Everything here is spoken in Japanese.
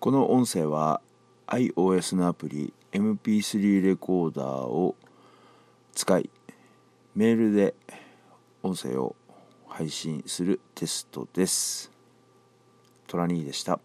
この音声は iOS のアプリ MP3 レコーダーを使いメールで音声を配信するテストです。トラニーでした。